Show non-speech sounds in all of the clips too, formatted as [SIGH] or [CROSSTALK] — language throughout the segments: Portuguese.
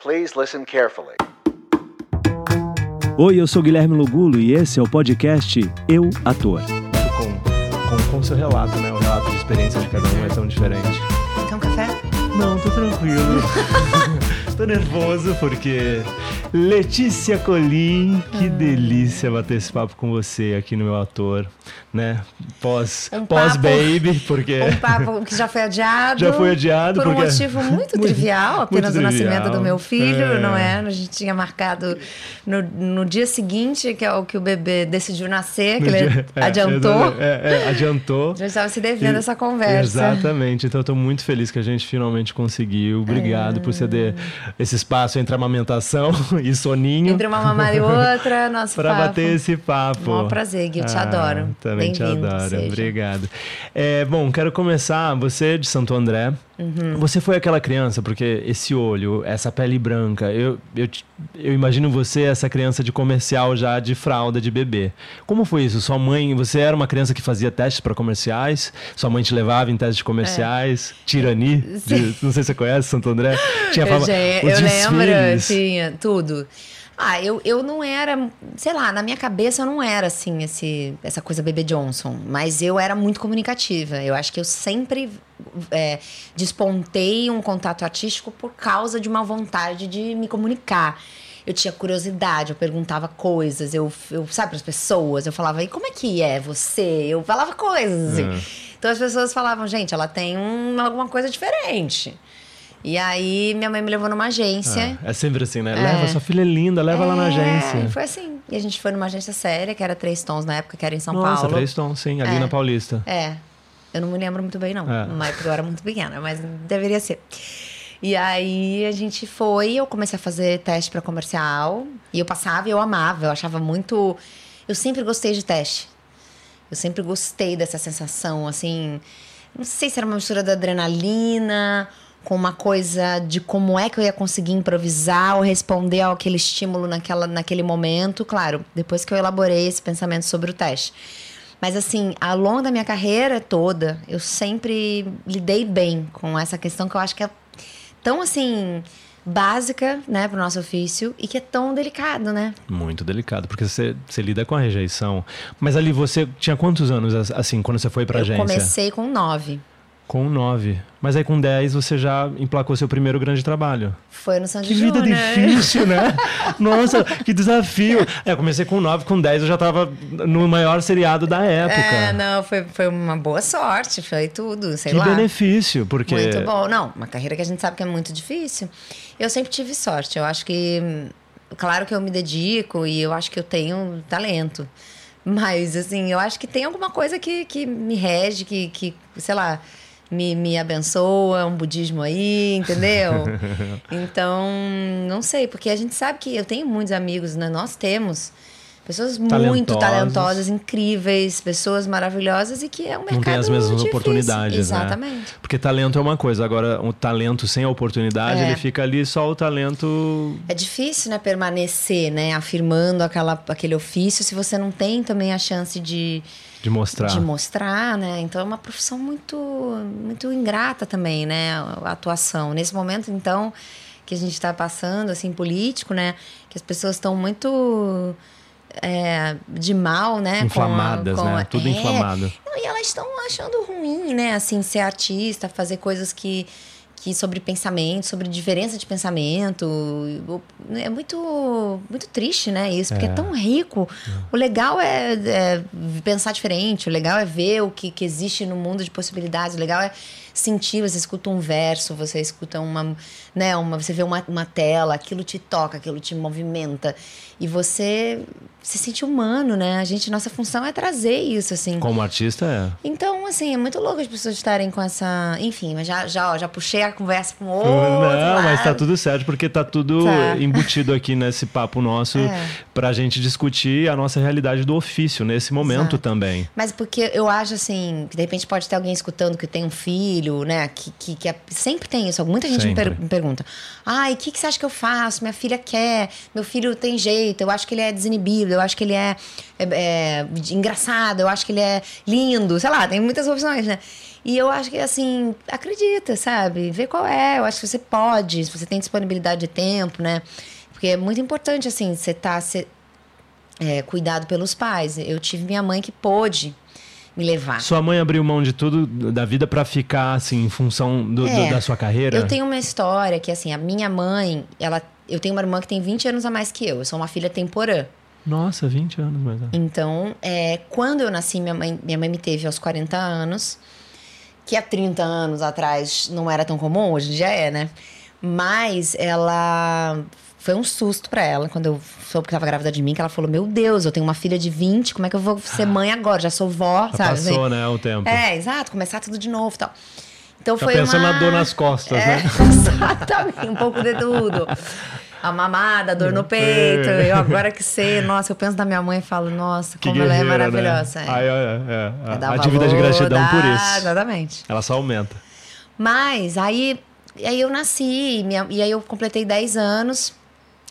Please listen carefully. Oi, eu sou Guilherme Lugulo e esse é o podcast Eu Ator. Com, com, com o seu relato, né? O relato de experiência de cada um é tão diferente. Quer um café? Não, tô tranquilo. [LAUGHS] tô nervoso porque. Letícia Colim, que delícia bater esse papo com você aqui no meu ator, né? Pós, Um pós papo- baby, porque Um papo que já foi adiado. Já foi adiado, Por um porque- motivo [LAUGHS] muito, trivial, apenas muito o nascimento trivial. do meu filho, É. não é? A gente tinha marcado no, no dia seguinte, que é o que o bebê decidiu nascer, que no ele dia- é, adiantou. É, é, adiantou. [LAUGHS] A gente estava se devendo E- essa conversa. Exatamente. Então eu tô muito feliz que a gente finalmente conseguiu. Obrigado por ceder esse espaço entre amamentação [LAUGHS] e soninho. Entre uma mamada e outra, [LAUGHS] nosso Para bater esse papo. Maior prazer, Gui, eu te Ah, adoro. Também te adoro. seja. Obrigado. É, bom, quero começar. Você é de Santo André. Uhum. Você foi aquela criança, porque esse olho, essa pele branca, eu, eu, eu imagino você, essa criança de comercial já de fralda de bebê. Como foi isso? Sua mãe, você era uma criança que fazia testes para comerciais? Sua mãe te levava em testes comerciais? Tirani? de- não sei se você conhece Santo André. [LAUGHS] Tinha fama- os eu lembro, tinha tudo. Ah, eu, eu não era, sei lá, na minha cabeça eu não era assim, esse, essa coisa bebê Johnson, mas eu era muito comunicativa. Eu acho que eu sempre é, despontei um contato artístico por causa de uma vontade de me comunicar. Eu tinha curiosidade, eu perguntava coisas, eu, eu sabe, para as pessoas, eu falava, e como é que é você? Eu falava coisas assim. Então as pessoas falavam, gente, ela tem um- alguma coisa diferente. E aí minha mãe me levou numa agência. É, é sempre assim, né? Leva, sua filha é linda, leva lá na É, agência. Foi assim. E a gente foi numa agência séria, que era Três Tons na época, que era em São Nossa, Paulo. três tons, sim, ali É. na Paulista. É. Eu não me lembro muito bem, não. É. Na época eu era muito pequena, mas deveria ser. E aí a gente foi, eu comecei a fazer teste para comercial. E eu passava e eu amava. Eu achava muito. Eu sempre gostei de teste. Eu sempre gostei dessa sensação, assim. Não sei se era uma mistura da adrenalina com uma coisa de como é que eu ia conseguir improvisar ou responder àquele estímulo naquela, naquele momento. Claro, depois que eu elaborei esse pensamento sobre o teste. Mas assim, ao longo da minha carreira toda, eu sempre lidei bem com essa questão que eu acho que é tão assim básica, né, pro nosso ofício e que é tão delicado, né? Muito delicado, porque você, você lida com a rejeição. Mas ali você tinha quantos anos, assim, quando você foi eu agência? comecei com nove. Com nove. Mas aí com dez você já emplacou seu primeiro grande trabalho. Foi no Sandy Que vida Júnior. difícil, né? [LAUGHS] Nossa, que desafio. É, eu comecei com nove, com dez eu já tava no maior seriado da época. É, não, foi, foi uma boa sorte, foi tudo, sei que lá. benefício, porque... Muito bom. Não, uma carreira que a gente sabe que é muito difícil. Eu sempre tive sorte. Eu acho que. Claro que eu me dedico e eu acho que eu tenho talento. Mas, assim, eu acho que tem alguma coisa que, que me rege, que, que, sei lá, me, me abençoa, um budismo aí, entendeu? [LAUGHS] então, não sei, porque a gente sabe que eu tenho muitos amigos, né? Nós temos. Pessoas muito Talentosos. talentosas, incríveis, pessoas maravilhosas e que é um mercado Não tem as mesmas difícil. oportunidades, Exatamente. né? Porque talento é uma coisa, agora o talento sem a oportunidade, É. ele fica ali só o talento É difícil, né, permanecer, né, afirmando aquela, aquele ofício se você não tem também a chance de, de mostrar. de mostrar, né? Então é uma profissão muito, muito ingrata também, né, a atuação. Nesse momento, então, que a gente está passando, assim, político, né, que as pessoas estão muito é, de mal, né? com a- Inflamadas, com né? a- Tudo é, inflamado. não, E elas estão achando ruim, né? Assim, ser artista, fazer coisas que, que sobre pensamento, sobre diferença de pensamento. É muito, muito triste, né? Isso, porque é, É. tão rico. O legal é, é pensar diferente, o legal é ver o que, que existe no mundo de possibilidades, o legal é sentir, você escuta um verso, você escuta uma, né, uma, você vê uma, uma tela, aquilo te toca, aquilo te movimenta e você se sente humano, né? A gente, nossa função é trazer isso, assim. Como artista, é. Então, assim, é muito louco as pessoas estarem com essa. Enfim, mas já, já, ó, já puxei a conversa com outro. Não, mas tá lado. tudo certo, porque tá tudo Tá. [LAUGHS] embutido aqui nesse papo nosso É. pra gente discutir a nossa realidade do ofício nesse momento Exato. também. Mas porque eu acho assim, que de repente pode ter alguém escutando que tem um filho né? Que, que, que é, sempre tem isso. Muita gente me, per- me pergunta: ai, o que, que você acha que eu faço? Minha filha quer, meu filho tem jeito, eu acho que ele é desinibido, eu acho que ele é, é, é, engraçado, eu acho que ele é lindo, sei lá, tem muitas opções, né? E eu acho que, assim, acredita, sabe? Vê qual é. Eu acho que você pode, se você tem disponibilidade de tempo, né? Porque é muito importante, assim, você tá se- é, cuidado pelos pais. Eu tive minha mãe que pôde me levar. Sua mãe abriu mão de tudo da vida pra ficar, assim, em função do- do- É. da sua carreira? Eu tenho uma história que, assim, a minha mãe, ela. Eu tenho uma irmã que tem 20 anos a mais que eu. Eu sou uma filha temporã. Nossa, 20 anos mais. Então, é, quando eu nasci, minha mãe, minha mãe me teve aos 40 anos, que há 30 anos atrás não era tão comum, hoje dia é, né? Mas ela. Foi um susto pra ela quando eu soube que tava grávida de mim, que ela falou: Meu Deus, eu tenho uma filha de 20, como é que eu vou ser mãe agora? Já sou vó, Já sabe? passou, né, o tempo. É, exato, começar tudo de novo e tal. Então Tá foi pensando uma... na dor nas costas, É, né? [LAUGHS] Exatamente, um pouco de tudo. A mamada, a dor no peito. Eu agora que sei, nossa, eu penso na minha mãe e falo, nossa, Que como ela é guerreira, maravilhosa. Né? é. Ai, é, é, é. A dívida de valor, gratidão dá- por isso. Exatamente. Ela só aumenta. Mas aí, aí eu nasci, e minha- e aí eu completei 10 anos,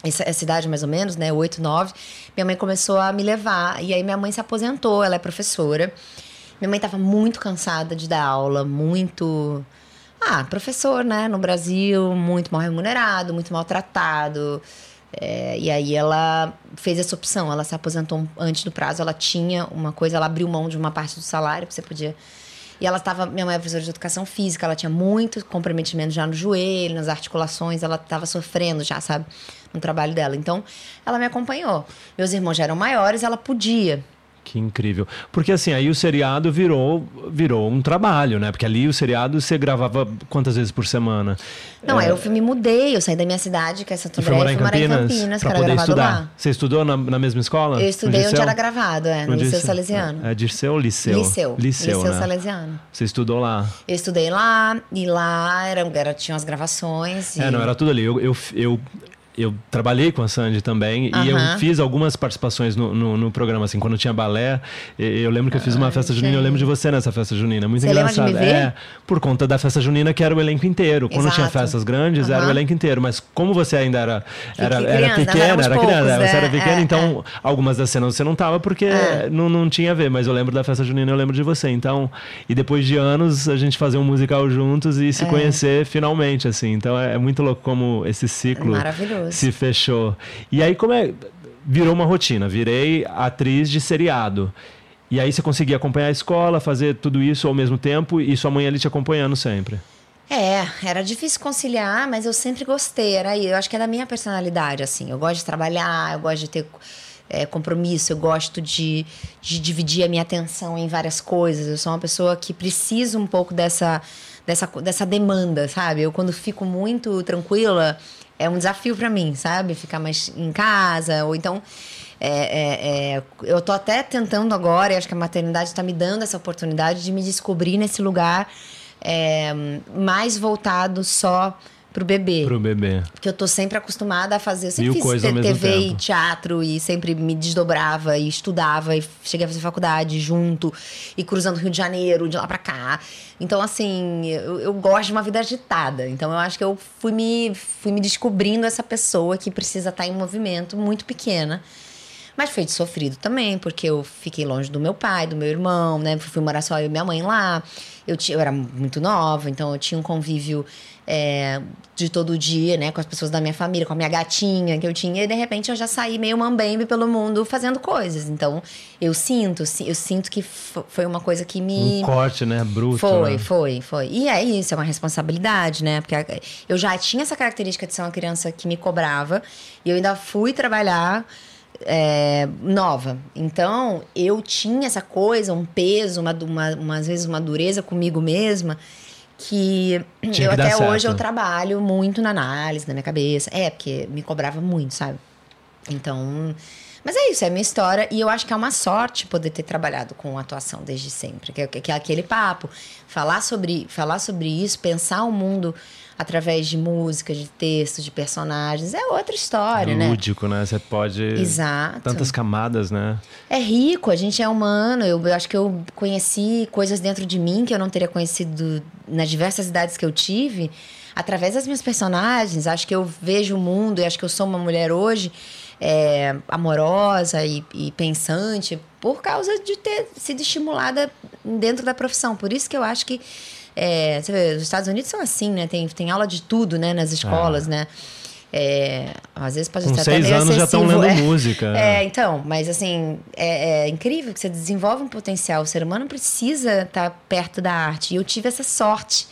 essa, essa idade mais ou menos, né? 8, 9. Minha mãe começou a me levar. E aí minha mãe se aposentou, ela é professora. Minha mãe estava muito cansada de dar aula, muito. Ah, professor, né? No Brasil, muito mal remunerado, muito maltratado. É, e aí ela fez essa opção, ela se aposentou antes do prazo, ela tinha uma coisa, ela abriu mão de uma parte do salário, você podia. E ela estava, minha mãe é professora de educação física, ela tinha muito comprometimento já no joelho, nas articulações, ela estava sofrendo já, sabe, no trabalho dela. Então, ela me acompanhou. Meus irmãos já eram maiores, ela podia. Que incrível. Porque assim, aí o seriado virou, virou um trabalho, né? Porque ali o seriado você gravava quantas vezes por semana? Não, É, aí eu me mudei, eu saí da minha cidade, que é Santo André, morar e em fui morar em Campinas, que pra era poder estudar. lá. Você estudou na, na mesma escola? Eu estudei No onde era gravado, é, no, Liceu Dirceu. Salesiano. É Dirceu ou Liceu? Liceu. Liceu, Liceu né? Salesiano. Você estudou lá. Eu estudei lá, e lá era, era, tinha as gravações. E... É, não, era tudo ali. Eu, eu, eu, eu trabalhei com a Sandy também e eu fiz algumas participações no, no, no programa, assim, quando tinha balé. Eu lembro que eu fiz uma festa junina, eu lembro de você nessa festa junina. Muito Você engraçado. É, por conta da festa junina que era o elenco inteiro. Quando tinha Exato. festas grandes, era o elenco inteiro. Mas como você ainda era, era, Pequena, era nós pequena, era poucos, criança, né? você era pequena, É, então algumas das cenas você não tava porque É. não, não tinha a ver. Mas eu lembro da festa junina, eu lembro de você. Então, e depois de anos, a gente fazer um musical juntos e se É. conhecer finalmente, assim. Então é, é muito louco como esse ciclo Maravilhoso. Se fechou. E aí, como é. Virou uma rotina, virei atriz de seriado. E aí você conseguia acompanhar a escola, fazer tudo isso ao mesmo tempo e sua mãe ali te acompanhando sempre. É, era difícil conciliar, mas eu sempre gostei. Era aí, eu acho que é da minha personalidade, assim. Eu gosto de trabalhar, eu gosto de ter é, compromisso, eu gosto de, de dividir a minha atenção em várias coisas. Eu sou uma pessoa que precisa um pouco dessa, dessa, dessa demanda, sabe? Eu, quando fico muito tranquila, é um desafio pra mim, sabe? Ficar mais em casa, ou então. é, é, é, eu tô até tentando agora, e acho que a maternidade tá me dando essa oportunidade de me descobrir nesse lugar é, mais voltado só pro bebê. Pro bebê. Porque eu tô sempre acostumada a fazer. Eu sempre Mil fiz TV e tempo. teatro e sempre me desdobrava e estudava e cheguei a fazer faculdade junto e cruzando o Rio de Janeiro, de lá pra cá. Então, assim, eu, eu gosto de uma vida agitada. Então, eu acho que eu fui me, fui me descobrindo essa pessoa que precisa estar em movimento muito pequena. Mas foi de sofrido também, porque eu fiquei longe do meu pai, do meu irmão, né? Fui morar só eu e minha mãe lá. Eu, tinha, eu era muito nova, então eu tinha um convívio é, de todo dia, né? Com as pessoas da minha família, com a minha gatinha que eu tinha. E de repente eu já saí meio mambembe pelo mundo fazendo coisas. Então eu sinto, eu sinto que fo- foi uma coisa que me. Um corte, né? Bruto. Foi, né? foi, foi. E é isso, é uma responsabilidade, né? Porque eu já tinha essa característica de ser uma criança que me cobrava e eu ainda fui trabalhar é, nova. Então, eu tinha essa coisa, um peso, uma, uma, uma, às vezes uma dureza comigo mesma que Tinha eu que até hoje certo. eu trabalho muito na análise, na minha cabeça. É, porque me cobrava muito, sabe? Então, Mas é isso, é a minha história. E eu acho que é uma sorte poder ter trabalhado com atuação desde sempre. Que é, que é aquele papo. Falar sobre, falar sobre isso, pensar o mundo através de música, de textos, de personagens, é outra história, é né? lúdico, né? Você pode. Exato. Tantas camadas, né? É rico, a gente é humano. Eu, eu, acho que eu conheci coisas dentro de mim que eu não teria conhecido nas diversas idades que eu tive, através das minhas personagens. Acho que eu vejo o mundo e acho que eu sou uma mulher hoje é, amorosa e, e pensante por causa de ter sido estimulada dentro da profissão. Por isso que eu acho que é, você vê, os Estados Unidos são assim, né? Tem, tem aula de tudo, né? Nas escolas, ah. né? É, às vezes pode Com ser seis até anos já estão lendo [LAUGHS] é, música. É, então, mas assim, é, é, incrível que você desenvolve um potencial. O ser humano precisa estar perto da arte. E eu tive essa sorte.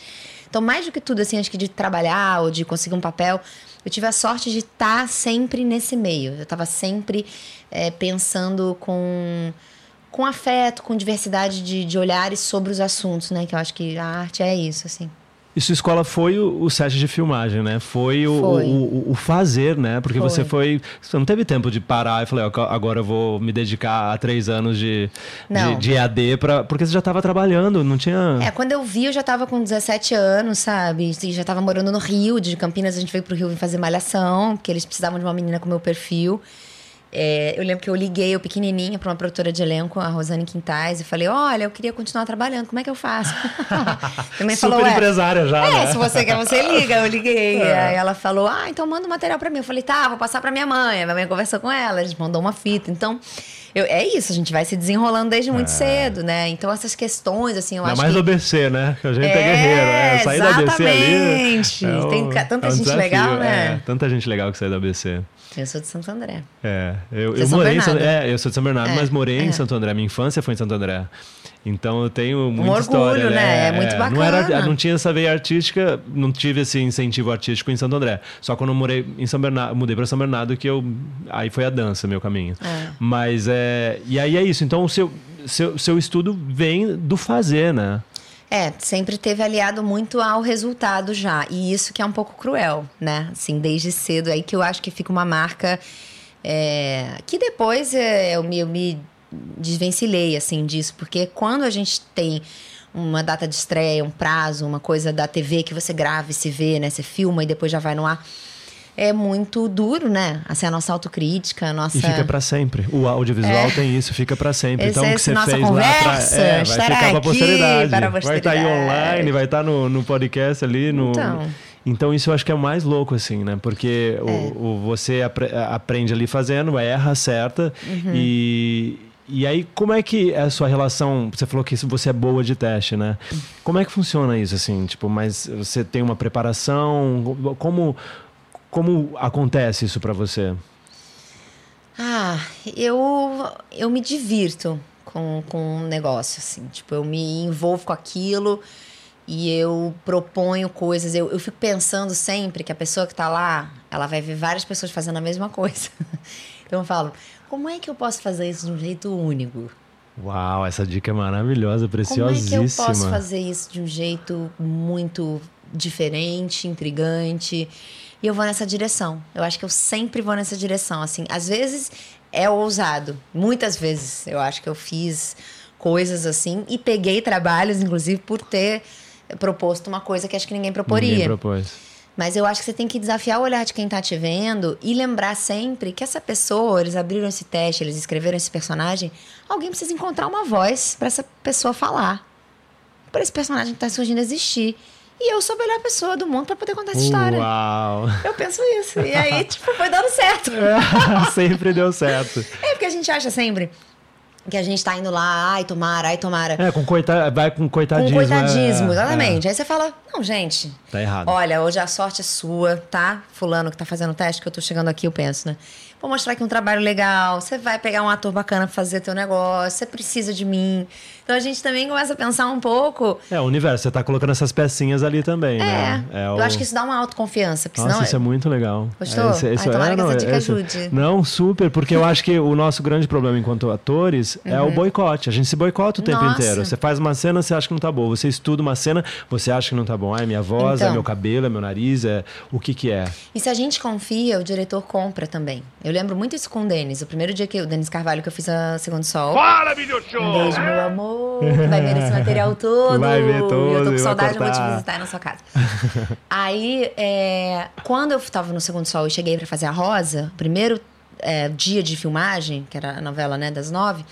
Então, mais do que tudo, assim, acho que de trabalhar ou de conseguir um papel, eu tive a sorte de estar sempre nesse meio. Eu estava sempre é, pensando com com afeto, com diversidade de, de olhares sobre os assuntos, né? Que eu acho que a arte é isso, assim. E sua escola foi o, o set de filmagem, né? Foi o, Foi. o, o fazer, né? Porque Foi. você foi. Você não teve tempo de parar e falei, ó, agora eu vou me dedicar a três anos de, de, de EAD, pra, porque você já estava trabalhando, não tinha. É, quando eu vi, eu já tava com 17 anos, sabe? E já tava morando no Rio, de Campinas a gente veio pro Rio fazer malhação, porque eles precisavam de uma menina com meu perfil. É, eu lembro que eu liguei, eu pequenininha, pra uma produtora de elenco, a Rosane Quintais, e falei: Olha, eu queria continuar trabalhando, como é que eu faço? [LAUGHS] Também Super falou: "Ué, empresária já, É, né? se você quer, você liga. Eu liguei. [LAUGHS] É. Aí ela falou: Ah, então manda o material pra mim. Eu falei: Tá, vou passar pra minha mãe. A minha mãe conversou com ela, a gente mandou uma fita. Então. eu- é isso, a gente vai se desenrolando desde muito cedo, né? Então, essas questões, assim, eu Ainda acho mais que. do ABC, né? Que a gente é, guerreiro. É, sair da ABC ali. exatamente. é um- Tem tanta é um gente desafio, legal, né? É, tanta gente legal que sai da ABC. Eu sou de Santo André. É, eu, é eu São morei em São, é, eu sou de São Bernardo, É, mas morei em é. Santo André. Minha infância foi em Santo André. Então eu tenho muita orgulho, história. né? É muito Não, era, bacana. não tinha essa veia artística, não tive esse incentivo artístico em Santo André. Só quando eu morei em São Bernardo, mudei para São Bernardo que eu aí foi a dança meu caminho. É. Mas é, e aí é isso. Então o seu seu, seu estudo vem do fazer, né? É, sempre teve aliado muito ao resultado já. E isso que é um pouco cruel, né? Assim, desde cedo. Aí que eu acho que fica uma marca é, que depois é, eu, me, eu me desvencilhei, assim, disso. Porque quando a gente tem uma data de estreia, um prazo, uma coisa da TV que você grava e se vê, né? Você filma e depois já vai no ar. É muito duro, né? Assim, a nossa autocrítica, a nossa... E fica para sempre. O audiovisual tem isso, fica para sempre. Esse- então o que você nossa fez conversa lá é, vai ficar para aqui posteridade. para a Vai estar aí posteridade. online, vai estar no, no podcast ali, no Então. Então isso eu acho que é o mais louco assim, né? Porque o, É. o- você apre- aprende ali fazendo, erra, acerta Uhum. e e aí, como é que é a sua relação? Você falou que você é boa de teste, né? Como é que funciona isso, assim? Tipo, mas você tem uma preparação? Como, como acontece isso para você? Ah, eu, eu me divirto com, com um negócio, assim. Tipo, eu me envolvo com aquilo e eu proponho coisas. Eu, eu fico pensando sempre que a pessoa que tá lá, ela vai ver várias pessoas fazendo a mesma [LAUGHS] coisa. Então eu falo, como é que eu posso fazer isso de um jeito único? Uau, essa dica é maravilhosa, Como é preciosíssima. que eu posso fazer isso de um jeito muito diferente, intrigante? E eu vou nessa direção. Eu acho que eu sempre vou nessa direção. Assim, às vezes é ousado. Muitas vezes eu acho que eu fiz coisas assim e peguei trabalhos, inclusive, por ter proposto uma coisa que acho que ninguém proporia. Ninguém propôs. Mas eu acho que você tem que desafiar o olhar de quem tá te vendo e lembrar sempre que essa pessoa, eles abriram esse teste, eles escreveram esse personagem, alguém precisa encontrar uma voz pra essa pessoa falar. Pra esse personagem que tá surgindo existir. E eu sou a melhor pessoa do mundo pra poder contar essa história. Uau! Eu penso isso. E aí, [LAUGHS] tipo, foi dando certo. Sempre deu certo. É porque a gente acha sempre que a gente tá indo lá, ai, tomara, ai, tomara. É, com coita... vai com Com coitadismo. coitadismo, é, exatamente. Aí você fala, não, gente, é. Tá errado. Olha, hoje a sorte é sua, tá? Fulano que tá fazendo o teste, que eu tô chegando aqui, eu penso, né? Vou mostrar aqui um trabalho legal, você vai pegar um ator bacana pra fazer teu negócio, você precisa de mim. Então a gente também começa a pensar um pouco. É, o universo, você tá colocando essas pecinhas ali também, É, né? É eu acho que isso dá uma autoconfiança, porque Nossa, senão. isso é muito legal. Gostou? Esse- esse- Ai, tomara que não, essa dica esse- ajude. Não, super, porque eu acho que o nosso grande problema enquanto atores faz é o boicote. A gente se boicota o tempo Uhum. Nossa. inteiro. Você faz uma cena, você acha que não tá boa. Você estuda uma cena, você acha que não tá bom. Ah, é minha voz, é Então. meu cabelo, é meu nariz, é o que que é. E se a gente confia, o diretor compra também. Eu lembro muito isso com o Denis. O primeiro dia que o Denis Carvalho que eu fiz a Segundo Sol. Fala, video show! Um beijo, meu amor. Que vai ver esse material [LAUGHS] todo. Vai ver todo Eu tô com saudade, eu vou te visitar na sua casa. Aí, é, quando eu tava no Segundo Sol e cheguei pra fazer a Rosa, primeiro é, dia de filmagem, que era a novela, né, das nove,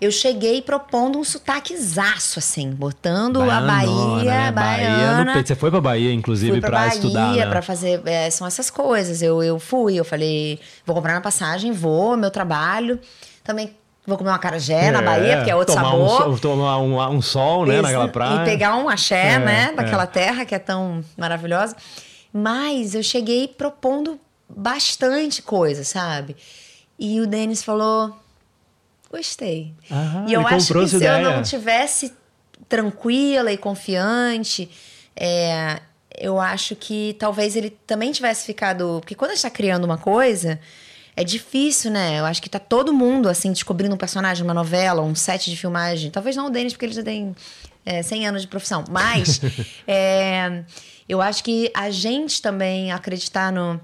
eu cheguei propondo um sotaquezaço, assim, botando a Baianona, Bahia, né? baiana. no peito. Você foi pra Bahia, inclusive, Fui pra, pra, Bahia estudar, né? pra fazer. é, são essas coisas. Eu, eu fui, eu falei, vou comprar uma passagem, vou, meu trabalho. Também vou comer uma carajé na Bahia, porque é outro tomar sabor. Um, tomar um, um sol, né, Isso, naquela praia. E pegar um axé, É, né? é. Daquela terra que é tão maravilhosa. Mas eu cheguei propondo bastante coisa, sabe? E o Denis falou: gostei. Ah, e eu acho que se eu ideia. não tivesse tranquila e confiante, é, eu acho que talvez ele também tivesse ficado. Porque quando a gente tá criando uma coisa. É difícil, né? Eu acho que tá todo mundo, assim, descobrindo um personagem, uma novela, um set de filmagem. Talvez não o Denis, porque ele já tem é, 100 anos de profissão. Mas [LAUGHS] é, eu acho que a gente também acreditar no,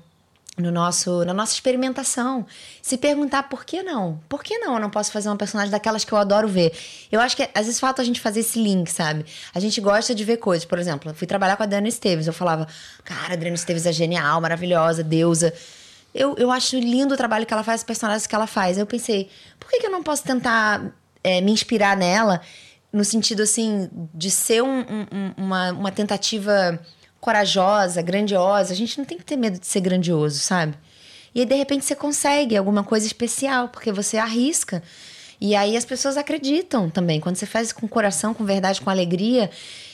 no nosso, na nossa experimentação. Se perguntar por que não? Por que não eu não posso fazer uma personagem daquelas que eu adoro ver? Eu acho que às vezes falta a gente fazer esse link, sabe? A gente gosta de ver coisas. Por exemplo, eu fui trabalhar com a Adriana Esteves. Eu falava, cara, a Adriana Esteves é genial, maravilhosa, deusa. Eu, eu acho lindo o trabalho que ela faz, os personagens que ela faz. Eu pensei, por que, que eu não posso tentar é, me inspirar nela? No sentido, assim, de ser um- um- um- uma, uma tentativa corajosa, grandiosa. A gente não tem que ter medo de ser grandioso, sabe? E aí, de repente, você consegue alguma coisa especial, porque você arrisca. E aí as pessoas acreditam também. Quando você faz com coração, com verdade, com alegria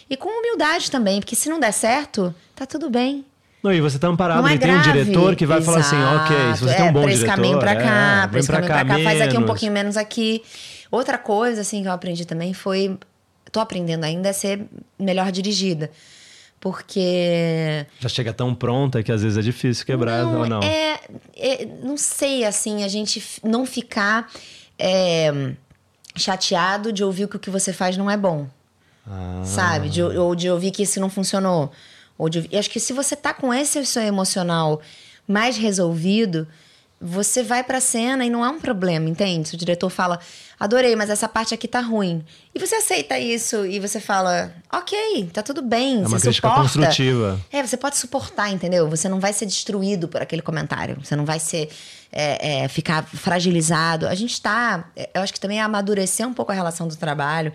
e com humildade também. Porque se não der certo, tá tudo bem. Não, e você tá amparado, Não é tem um diretor que vai falar assim, ok, se você Exato. tem um é, bom pra esse diretor... caminho pra cá, é, pra esse caminho pra cá, faz aqui um pouquinho menos aqui. Outra coisa, assim, que eu aprendi também foi... Tô aprendendo ainda é ser melhor dirigida. Porque... Já chega tão pronta que às vezes é difícil quebrar, ou não? É, é- não sei, assim, a gente não ficar é, chateado de ouvir que o que você faz não é bom. Ah. Sabe? De, ou de ouvir que isso não funcionou. Ou de, eu acho que se você tá com esse seu emocional mais resolvido, você vai pra cena e não é um problema, entende? Se o diretor fala, adorei, mas essa parte aqui tá ruim. E você aceita isso e você fala, ok, tá tudo bem. É uma você crítica suporta. construtiva. É, você pode suportar, entendeu? Você não vai ser destruído por aquele comentário. Você não vai ser. É, é, ficar fragilizado. A gente tá. é, Eu acho que também é amadurecer um pouco a relação do trabalho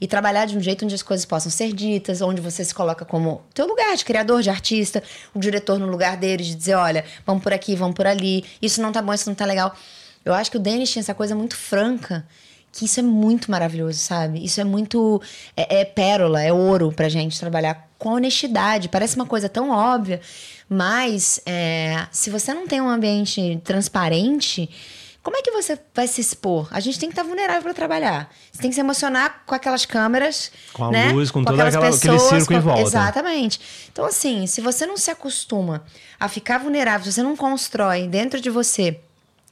e trabalhar de um jeito onde as coisas possam ser ditas, onde você se coloca como teu lugar de criador, de artista, o diretor no lugar deles, de dizer, olha, vamos por aqui, vamos por ali, isso não tá bom, isso não tá legal. Eu acho que o Denis tinha essa coisa muito franca que isso é muito maravilhoso, sabe? Isso é muito. É, é pérola, é ouro pra gente trabalhar com honestidade. Parece uma coisa tão óbvia, mas é, se você não tem um ambiente transparente. Como é que você vai se expor? A gente tem que estar vulnerável para trabalhar. Você tem que se emocionar com aquelas câmeras, Com a né? luz, com todo aquelas aquela- aquele circo em volta. Exatamente. Então, assim, se você não se acostuma a ficar vulnerável, se você não constrói dentro de você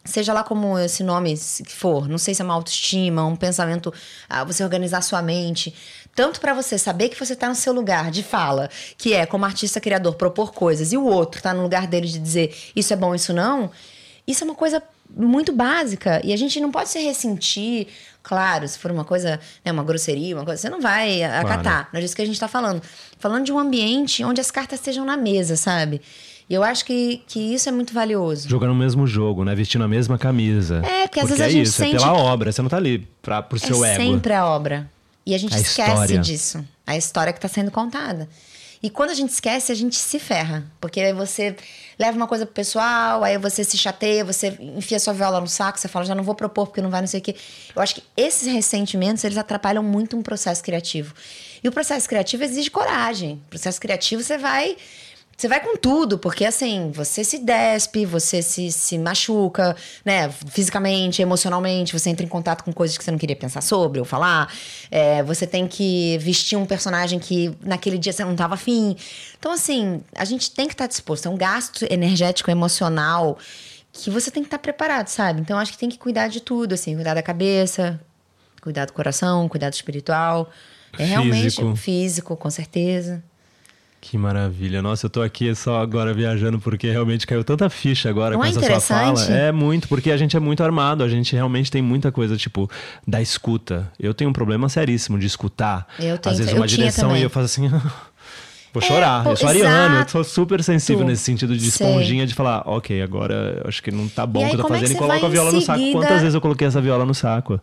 seja lá como esse nome que for, não sei se é uma autoestima, um pensamento, ah, você organizar sua mente, tanto para você saber que você tá no seu lugar de fala, que é como artista criador propor coisas, e o outro tá no lugar dele de dizer isso é bom, isso não, isso é uma coisa muito básica e a gente não pode se ressentir, claro, se for uma coisa, né, uma grosseria, uma coisa, você não vai acatar, não é disso que a gente tá falando. Falando de um ambiente onde as cartas estejam na mesa, sabe? E eu acho que, que isso é muito valioso. Jogando o mesmo jogo, né? Vestindo a mesma camisa. É, porque às vezes é a gente isso, sente é pela obra. Você não tá ali pra, pro seu é ego. sempre a obra. E a gente A esquece história. disso. A história que está sendo contada. E quando a gente esquece, a gente se ferra. Porque aí você leva uma coisa pro pessoal, aí você se chateia, você enfia sua viola no saco, você fala, já não vou propor porque não vai não sei o quê. Eu acho que esses ressentimentos, eles atrapalham muito um processo criativo. E o processo criativo exige coragem. O processo criativo, você vai... Você vai com tudo, porque assim, você se despe, você se, se machuca, né? Fisicamente, emocionalmente, você entra em contato com coisas que você não queria pensar sobre ou falar. É, você tem que vestir um personagem que naquele dia você não estava afim. Então, assim, a gente tem que estar disposto. É um gasto energético, emocional, que você tem que estar preparado, sabe? Então, acho que tem que cuidar de tudo, assim, cuidar da cabeça, Cuidar do coração, cuidado espiritual. É realmente Físico. físico, com certeza. Que maravilha. Nossa, eu tô aqui só agora viajando porque realmente caiu tanta ficha agora Não com é essa sua fala. É muito, porque a gente é muito armado, a gente realmente tem muita coisa, tipo, da escuta. Eu tenho um problema seríssimo de escutar. Eu tenho- Às vezes uma direção e eu faço assim. [LAUGHS] Vou É, chorar. pô, eu sou ariano, eu sou super sensível nesse sentido de Sei. esponjinha de falar, ok, agora acho que não tá bom o que eu tô é fazendo e coloco a viola em no saco. seguida- Quantas vezes eu coloquei essa viola no saco?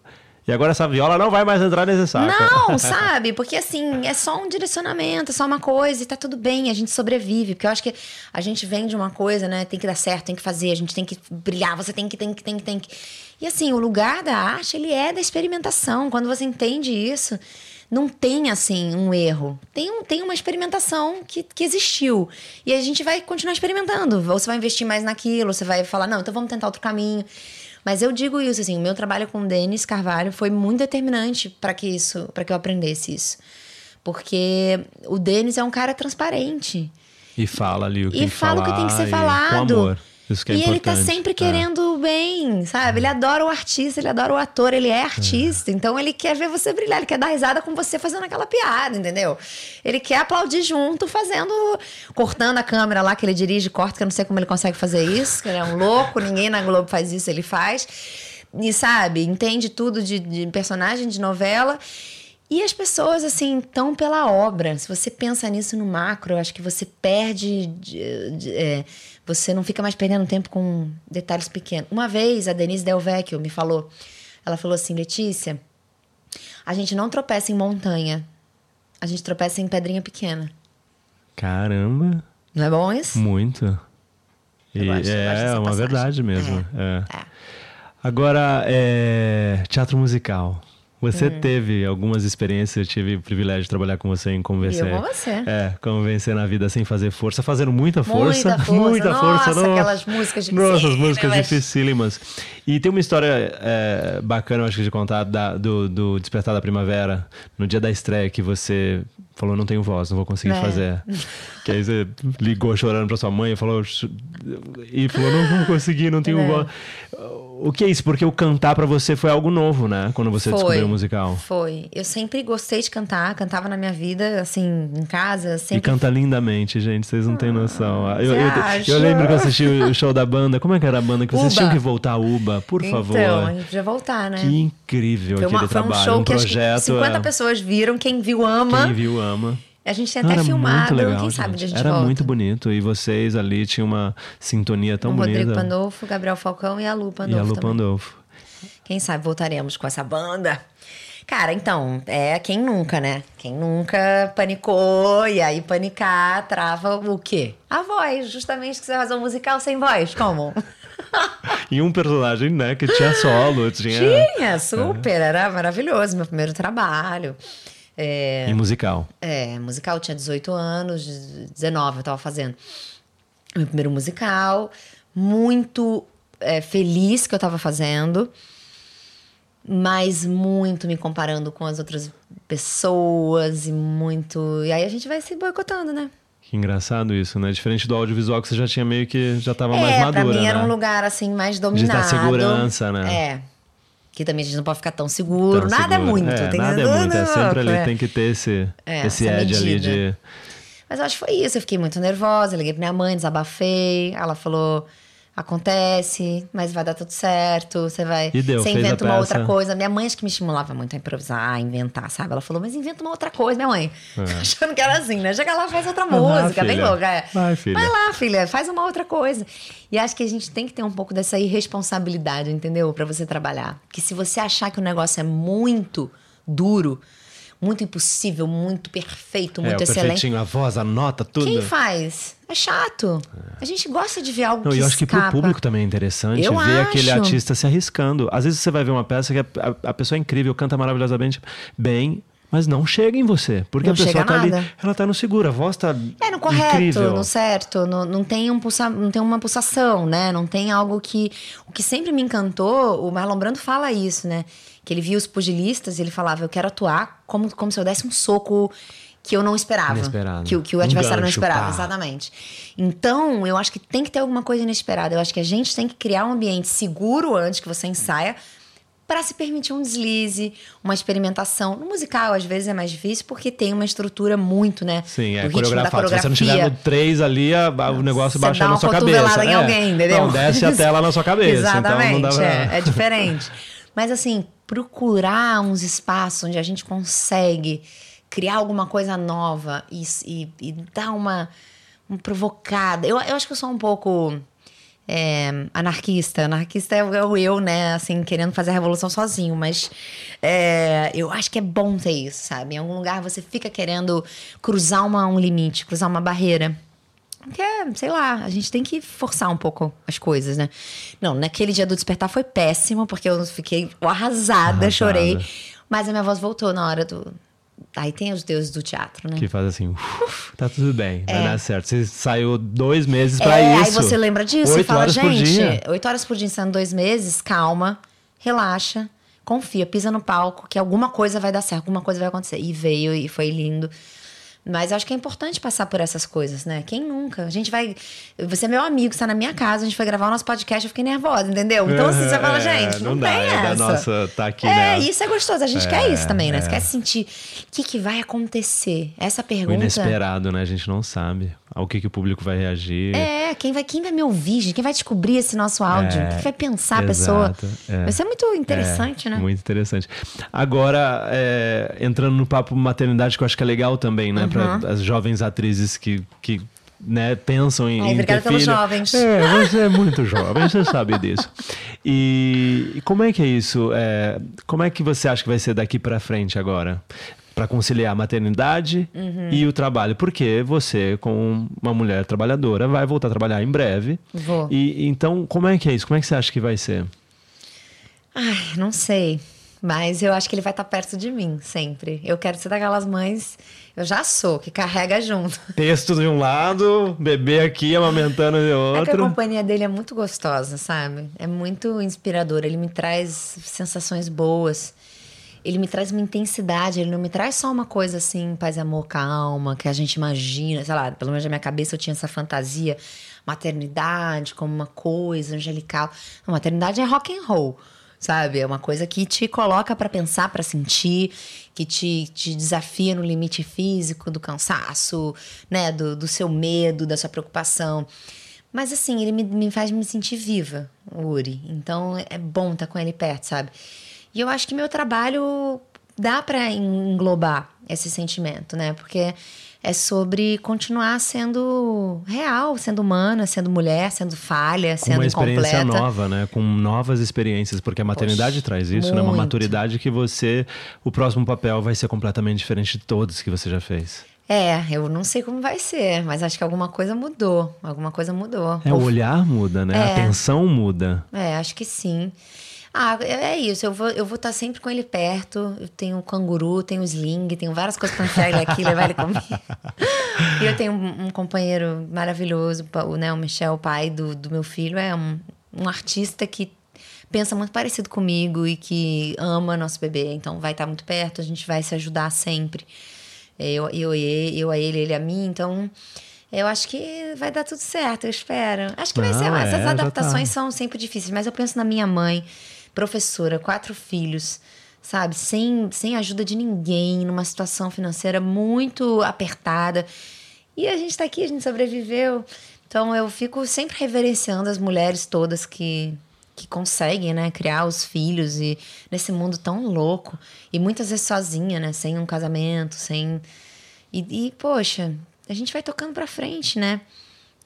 E agora essa viola não vai mais entrar nesse saco. Não, [LAUGHS] sabe? Porque assim, é só um direcionamento, é só uma coisa e tá tudo bem, a gente sobrevive. Porque eu acho que a gente vem de uma coisa, né? Tem que dar certo, tem que fazer, a gente tem que brilhar, você tem que, tem que, tem que, tem que. E assim, o lugar da arte, ele é da experimentação. Quando você entende isso, não tem assim um erro. Tem, um, tem uma experimentação que, que existiu. E a gente vai continuar experimentando. Ou você vai investir mais naquilo, você vai falar, não, então vamos tentar outro caminho. Mas eu digo isso, assim, o meu trabalho com o Denis Carvalho foi muito determinante para que isso, para que eu aprendesse isso. Porque o Denis é um cara transparente. E fala ali o que E tem que fala o que tem que falar ser e falado. Com amor. Isso que é e ele importante. tá sempre É. querendo o bem, sabe? Ele adora o artista, ele adora o ator, ele é artista. Então ele quer ver você brilhar, ele quer dar risada com você fazendo aquela piada, entendeu? Ele quer aplaudir junto, fazendo. cortando a câmera lá que ele dirige, corta, que eu não sei como ele consegue fazer isso, que ele é um louco, ninguém na Globo faz isso, ele faz. E sabe, entende tudo de, de personagem de novela. E as pessoas, assim, estão pela obra. Se você pensa nisso no macro, eu acho que você perde. de- de- é, você não fica mais perdendo tempo com detalhes pequenos. Uma vez, a Denise Del Vecchio me falou. Ela falou assim: Letícia, a gente não tropeça em montanha. A gente tropeça em pedrinha pequena. Caramba, Não é bom isso? muito. E gosto, gosto é dessa uma verdade mesmo. é. É. Agora, é, teatro musical. Você Hum. teve algumas experiências, eu tive o privilégio de trabalhar com você em Convencer. Eu com você. É, Convencer na vida sem fazer força, fazendo muita força. Muita [LAUGHS] força. Muita força. Nossa, nossa. aquelas músicas Nossa, as músicas dificílimas. E tem uma história é, bacana, eu acho que de contar, da- do, do Despertar da Primavera, no dia da estreia, que você falou, não tenho voz, não vou conseguir É. fazer. [LAUGHS] Que aí você ligou chorando pra sua mãe e falou, e falou, não vou conseguir, não tenho É. voz. O que é isso? Porque o cantar pra você foi algo novo, né? Quando você descobriu o musical. Foi. Eu sempre gostei de cantar, cantava na minha vida, assim, em casa, E sempre. canta lindamente, gente, vocês não têm noção. Eu, eu, eu lembro que eu assisti o show da banda. Como é que era a banda? Que vocês Uba. tinham que voltar a Uba, por favor. Então, a gente podia voltar, né? Que incrível foi, uma- aquele foi um trabalho. show um que projeto. que 50 é, pessoas viram, quem viu ama. Quem viu ama. A gente tem até filmado, legal, quem sabe gente. a gente Era volta. muito bonito. E vocês ali tinham uma sintonia tão o Rodrigo bonita. Pandolfo, Gabriel Falcão e a Lu e Pandolfo a Lu também. Pandolfo. Quem sabe voltaremos com essa banda. Cara, então, é quem nunca, né? Quem nunca panicou e aí panicar trava o quê? A voz, justamente que você fazer um musical sem voz, como? [LAUGHS] E um personagem, né, que tinha solo, tinha. Tinha, super, era maravilhoso, meu primeiro trabalho. É, E musical. é, musical, eu tinha 18 anos, 19 eu tava fazendo. Meu primeiro musical, muito é, feliz que eu tava fazendo, mas muito me comparando com as outras pessoas e muito. E aí a gente vai se boicotando, né? Que engraçado isso, né? Diferente do audiovisual que você já tinha meio que já tava mais é, madura, pra mim né? era um lugar assim mais De dominado. dar segurança, né? É. Que também a gente não pode ficar tão seguro. Tão nada é seguro. muito. É, tem nada que- é muito. É sempre ali, É. tem que ter esse, É, esse edge ali medida. de. Mas eu acho que foi isso. Eu fiquei muito nervosa. Liguei pra minha mãe, desabafei. Ela falou: acontece, mas vai dar tudo certo. Você vai. E deu, você inventa uma outra coisa. Minha mãe acho que me estimulava muito a improvisar, a inventar, sabe? Ela falou: mas inventa uma outra coisa, minha mãe. [LAUGHS] Achando que era assim, né? Chega lá, faz outra lá, música, bem filha. louca. É. Vai, filha. Vai lá, filha, faz uma outra coisa. E acho que a gente tem que ter um pouco dessa irresponsabilidade, entendeu? Pra você trabalhar. Que se você achar que o negócio é muito duro, muito impossível, muito perfeito, É, muito o excelente. perfeitinho, a voz, a nota, tudo. Quem faz? É chato. A gente gosta de ver algo Não, que eu acho que pro escapa. público também é interessante Eu ver aquele acho. artista se arriscando. Às vezes você vai ver uma peça que a, a- a pessoa é incrível, canta maravilhosamente bem, mas não chega em você. Porque Não a pessoa tá ali, nada. ela tá no seguro, a voz tá É, no correto, incrível. no certo, no- não, tem um pulsa, não tem uma pulsação, né? Não tem algo que. O que sempre me encantou, o Marlon Brando fala isso, né? Que ele via os pugilistas e ele falava: Eu quero atuar como, como se eu desse um soco que eu não esperava. Inesperado. Que, o- que o Um adversário não gancho, esperava, pá. exatamente. Então, eu acho que tem que ter alguma coisa inesperada. Eu acho que a gente tem que criar um ambiente seguro antes que você ensaia para se permitir um deslize, uma experimentação. No musical, às vezes, é mais difícil porque tem uma estrutura muito, né? Sim, é coreografado. Se você não tiver no 3 ali, a- o negócio baixa na sua cabeça. em É. alguém, entendeu? Não, desce a tela na sua cabeça. Exatamente, Então não dá pra... [LAUGHS] é, é diferente. Mas assim, procurar uns espaços onde a gente consegue criar alguma coisa nova e, e, e dar uma, uma provocada. Eu, eu acho que eu sou um pouco é, anarquista. Anarquista é o- é o eu, né? Assim, querendo fazer a revolução sozinho. Mas é, eu acho que é bom ter isso, sabe? Em algum lugar você fica querendo cruzar uma, um limite, cruzar uma barreira. Porque, sei lá, a gente tem que forçar um pouco as coisas, né? Não, naquele dia do despertar foi péssimo, porque eu fiquei arrasada, Arrasada. chorei. Mas a minha voz voltou na hora do. Aí tem os deuses do teatro, né? Que faz assim, "Uf, tá tudo bem, vai dar certo. Você saiu dois meses pra é, isso. aí você lembra disso e Oito fala, horas por gente, dia. oito horas por dia sendo dois meses, calma, relaxa, confia, pisa no palco, que alguma coisa vai dar certo, alguma coisa vai acontecer. E veio e foi lindo. Mas eu acho que é importante passar por essas coisas, né? Quem nunca? A gente vai. Você é meu amigo, você tá na minha casa, a gente foi gravar o nosso podcast, eu fiquei nervosa, entendeu? Então, assim, você fala, [LAUGHS] É, gente, não, não dá, tem é essa. nossa tá aqui, é, né? isso é gostoso. A gente É, quer isso também, né? Você é. quer sentir o que, que vai acontecer. Essa O pergunta. inesperado, né? A gente não sabe ao que, que o público vai reagir. É, quem vai, quem vai me ouvir? Quem vai descobrir esse nosso áudio? É, Quem vai pensar a exato, pessoa? é. Vai ser muito interessante, É, né? Muito interessante. Agora, é, entrando no papo maternidade, que eu acho que é legal também, né? Para as jovens atrizes que, que né, pensam em. Ai, em obrigada ter pelos filho. jovens. É, você é muito jovem, você sabe disso. E, e como é que é isso? É, como é que você acha que vai ser daqui para frente agora? Para conciliar a maternidade Uhum. e o trabalho. Porque você, como uma mulher trabalhadora, vai voltar a trabalhar em breve. Vou. E então, como é que é isso? Como é que você acha que vai ser? Ai, não sei. Mas eu acho que ele vai estar perto de mim, sempre. Eu quero ser daquelas mães. Eu já sou, que carrega junto. [LAUGHS] Texto de um lado, bebê aqui amamentando de É que a outro. companhia dele é muito gostosa, sabe? É muito inspirador. Ele me traz sensações boas. Ele me traz uma intensidade. Ele não me traz só uma coisa assim, paz amor, calma, que a gente imagina. Sei lá, pelo menos na minha cabeça eu tinha essa fantasia. Maternidade como uma coisa angelical. A maternidade é rock and roll. Sabe? É uma coisa que te coloca pra pensar, pra sentir, que te, te desafia no limite físico, do cansaço, né? Do, do seu medo, da sua preocupação. Mas assim, ele me, me faz me sentir viva, o Uri. Então é bom estar com ele perto, sabe? E eu acho que meu trabalho dá pra englobar esse sentimento, né? Porque é sobre continuar sendo real, sendo humana, sendo mulher, sendo falha, Com sendo uma experiência incompleta. nova, né? Com novas experiências, porque a maternidade Poxa, traz isso, né? Uma muito. maturidade que você, o próximo papel vai ser completamente diferente de todos que você já fez. É, eu não sei como vai ser, mas acho que alguma coisa mudou. Alguma coisa mudou. É, o Ou- olhar muda, né? A É. atenção muda. É, acho que sim. Ah, é é isso. Eu vou estar eu vou tá sempre com ele perto. Eu tenho um canguru, tenho um sling, tenho várias coisas para enfiar ele aqui, levar ele comigo. [LAUGHS] e eu tenho um, um companheiro maravilhoso, o, né, o Michel, o pai do, do meu filho, é um, um artista que pensa muito parecido comigo e que ama nosso bebê. Então vai estar muito perto, a gente vai se ajudar sempre. Eu, eu, e- eu a ele, ele a mim. Então eu acho que vai dar tudo certo, eu espero. Acho que vai ser. é, Essas já adaptações tá. são sempre difíceis, mas eu penso na minha mãe, professora, quatro filhos, sabe? Sem, sem ajuda de ninguém, numa situação financeira muito apertada. E a gente tá aqui, a gente sobreviveu. Então eu fico sempre reverenciando as mulheres todas que, que conseguem, né, criar os filhos e nesse mundo tão louco. E muitas vezes sozinha, né? Sem um casamento, sem. E, e, poxa, a gente vai tocando pra frente, né?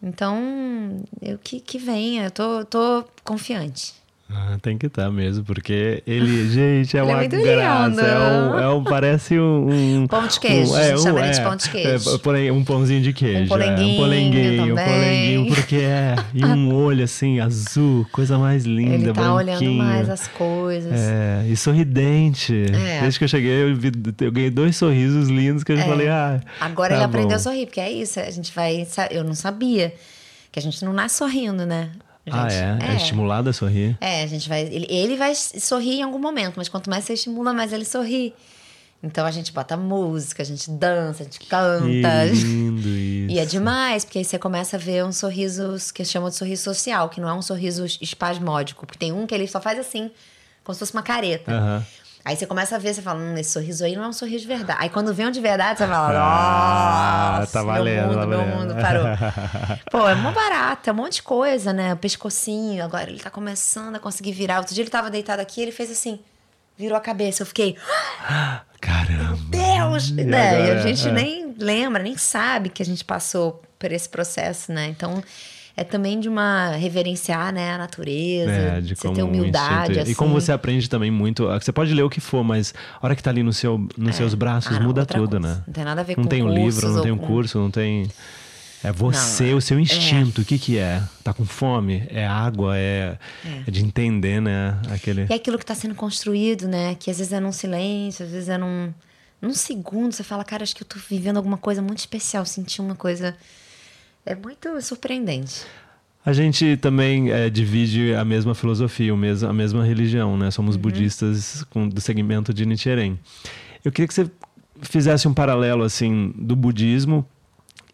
Então, eu que, que venha, eu tô, tô confiante. Ah, tem que estar mesmo, porque ele, gente, é Ele é uma muito graça. lindo. É um, é um- parece um, um- [LAUGHS] Pão de queijo, um- gente um- ele de pão de queijo. é, um pãozinho de queijo. Um polenguinho é, um polenguinho, um polenguinho, porque é. E um [LAUGHS] olho assim, azul, coisa mais linda, Ele tá olhando mais as coisas. É, e sorridente. É. Desde que eu cheguei, eu, vi- eu ganhei dois sorrisos lindos que eu falei, ah. Agora tá ele aprendeu bom. a sorrir, porque é isso, a gente vai. Eu não sabia que a gente não nasce sorrindo, né? Ah, gente- é? É, estimulado a sorrir. É, a gente vai. Ele, ele vai sorrir em algum momento, mas quanto mais você estimula, mais ele sorri. Então a gente bota música, a gente dança, a gente Que canta. lindo isso. [LAUGHS] E é demais, porque aí você começa a ver uns sorrisos que chamam de sorriso social, que não é um sorriso espasmódico. Porque tem um que ele só faz assim, como se fosse uma careta. Aham. Aí você começa a ver, você fala, hum, esse sorriso aí não é um sorriso de verdade. Aí quando vem um de verdade, você fala, Ah, nossa, tá valendo, meu mundo, tá meu valendo. mundo parou. [LAUGHS] Pô, é mó barato, é um monte de coisa, né? O pescocinho, agora ele tá começando a conseguir virar. Outro dia ele tava deitado aqui, ele fez assim, virou a cabeça. Eu fiquei, [GASPS] Caramba. Deus! E né? E a gente É. nem lembra, nem sabe que a gente passou por esse processo, né? Então, é também de uma reverenciar, né, a natureza, É, de você ter humildade, assim. E como você aprende também muito. Você pode ler o que for, mas a hora que tá ali no seu, nos seus braços, Ah, não, muda tudo, coisa. né? Não tem nada a ver Não com tem um livro, não ou tem um curso, não tem. É você, Não, o seu é. instinto. O que que é? Tá com fome? É água? É, é de entender, né? Aquele. E é aquilo que está sendo construído, né? Que às vezes é num silêncio, às vezes é num, num segundo. Você fala, cara, acho que eu tô vivendo alguma coisa muito especial. Senti uma coisa. É muito surpreendente. A gente também é, divide a mesma filosofia, a mesma religião, né? Somos Uhum. budistas com, do segmento de Nichiren. Eu queria que você fizesse um paralelo, assim, do budismo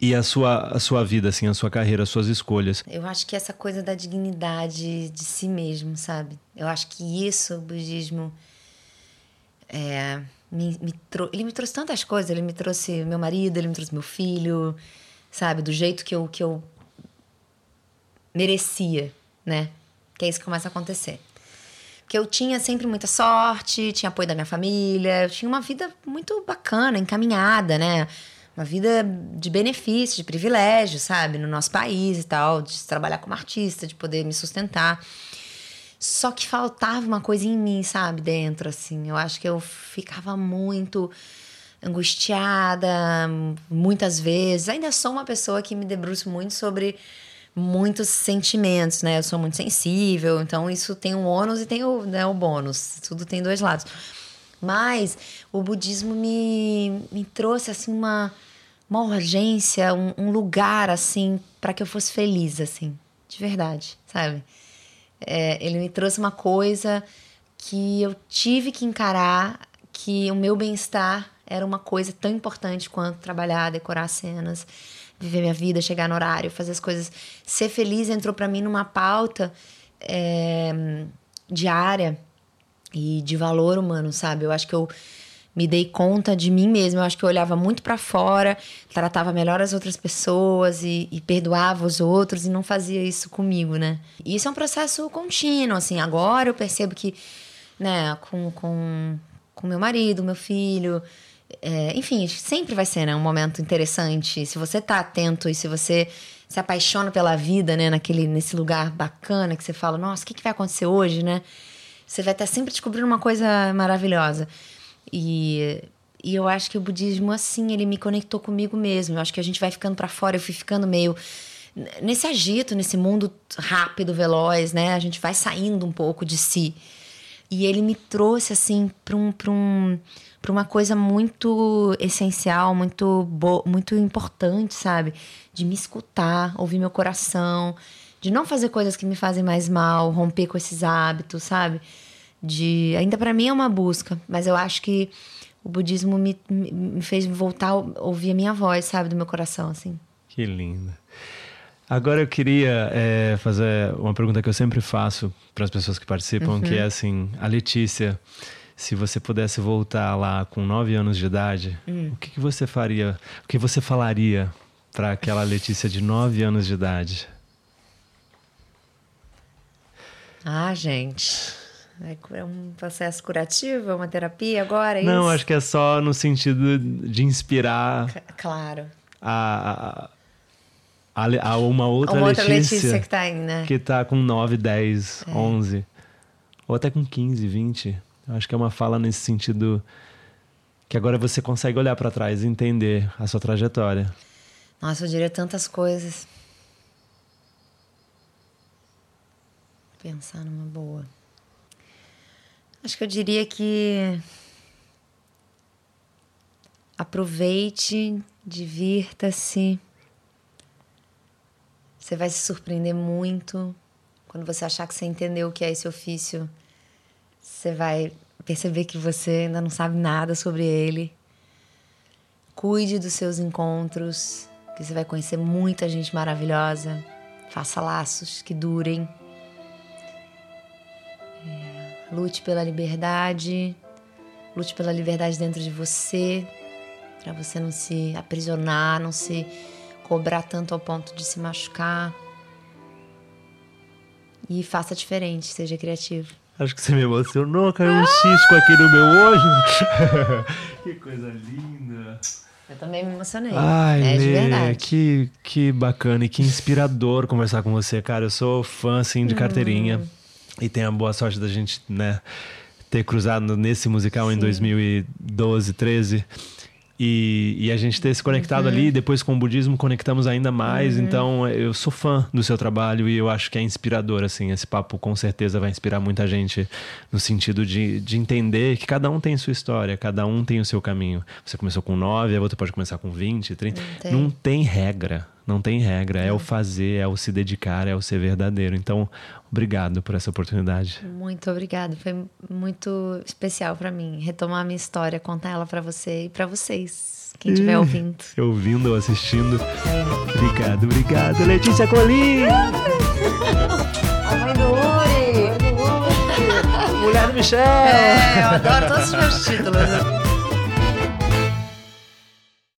e a sua, a sua vida, assim, a sua carreira, as suas escolhas. Eu acho que essa coisa da dignidade de si mesmo, sabe? Eu acho que isso, o budismo, é, me, me ele me trouxe tantas coisas. Ele me trouxe meu marido, ele me trouxe meu filho, sabe? Do jeito que eu, que eu merecia, né? Que é isso que começa a acontecer. Porque eu tinha sempre muita sorte, tinha apoio da minha família, eu tinha uma vida muito bacana, encaminhada, né? Uma vida de benefício, de privilégio, sabe? No nosso país e tal, de trabalhar como artista, de poder me sustentar. Só que faltava uma coisa em mim, sabe? Dentro, assim. Eu acho que eu ficava muito angustiada, muitas vezes. Ainda sou uma pessoa que me debruço muito sobre muitos sentimentos, né? Eu sou muito sensível, então isso tem um ônus e tem o, né, o bônus. Tudo tem dois lados. Mas o budismo me, me trouxe assim uma, uma urgência, um, um lugar assim para que eu fosse feliz, assim, de verdade, sabe? É, ele me trouxe uma coisa que eu tive que encarar que o meu bem-estar era uma coisa tão importante quanto trabalhar, decorar cenas, viver minha vida, chegar no horário, fazer as coisas. Ser feliz entrou para mim numa pauta é, diária e de valor humano, sabe? Eu acho que eu me dei conta de mim mesma. Eu acho que eu olhava muito para fora, tratava melhor as outras pessoas e, e, perdoava os outros e não fazia isso comigo, né? E isso é um processo contínuo, assim. Agora eu percebo que, né, com, com, com meu marido, meu filho, é, enfim, sempre vai ser, né, um momento interessante. Se você tá atento e se você se apaixona pela vida, né, naquele, nesse lugar bacana que você fala, nossa, o que, que vai acontecer hoje, né? Você vai estar sempre descobrindo uma coisa maravilhosa. E, e eu acho que o budismo, assim, ele me conectou comigo mesmo. Eu acho que a gente vai ficando para fora, eu fui ficando meio nesse agito, nesse mundo rápido, veloz, né? A gente vai saindo um pouco de si. E ele me trouxe, assim, para um, um, uma coisa muito essencial, muito, muito importante, sabe? De me escutar, ouvir meu coração, de não fazer coisas que me fazem mais mal, romper com esses hábitos, sabe? De ainda para mim é uma busca, mas eu acho que o budismo me, me fez voltar a ouvir a minha voz, sabe, do meu coração, assim. Que linda. Agora eu queria é, fazer uma pergunta que eu sempre faço para as pessoas que participam, uhum. que é assim, a Letícia, se você pudesse voltar lá com nove anos de idade, Hum. o que, que você faria? O que você falaria para aquela Letícia de nove anos de idade? Ah, gente. É um processo curativo? É uma terapia agora? É Não, isso? acho que é só no sentido de inspirar C claro. a, a, a, a uma outra uma outra Letícia, Letícia que tá aí, né? que tá com 9, 10, é. 11. Ou até com 15, 20. Eu acho que é uma fala nesse sentido que agora você consegue olhar para trás e entender a sua trajetória. Nossa, eu diria tantas coisas. Pensar numa boa. Acho que eu diria que aproveite, divirta-se. Você vai se surpreender muito quando você achar que você entendeu o que é esse ofício. Você vai perceber que você ainda não sabe nada sobre ele. Cuide dos seus encontros, que você vai conhecer muita gente maravilhosa. Faça laços que durem. É, Lute pela liberdade, lute pela liberdade dentro de você, para você não se aprisionar, não se cobrar tanto ao ponto de se machucar. E faça diferente, seja criativo. Acho que você me emocionou, caiu um cisco aqui no meu olho. [LAUGHS] que coisa linda. Eu também me emocionei. Ai, é de verdade. Que, que bacana e que inspirador conversar com você, cara. Eu sou fã, assim, de carteirinha. E tenho a boa sorte da gente, né, ter cruzado nesse musical em 2012, 13. E, e a gente ter se conectado ali, depois com o budismo conectamos ainda mais. Então, eu sou fã do seu trabalho e eu acho que é inspirador, assim. Esse papo com certeza vai inspirar muita gente no sentido de, de entender que cada um tem sua história, cada um tem o seu caminho. Você começou com 9, a outra pode começar com 20, 30. Não tem. Não tem regra. Não tem regra. É o fazer, é o se dedicar, é o ser verdadeiro. Então, obrigado por essa oportunidade. Muito obrigada. Foi muito especial pra mim retomar a minha história, contar ela pra você e pra vocês, quem estiver ouvindo. Ouvindo ou assistindo. Obrigado, obrigado. Letícia Colim! A mãe do Uri! [LAUGHS] Mulher do Michel! É, eu adoro todos os meus títulos.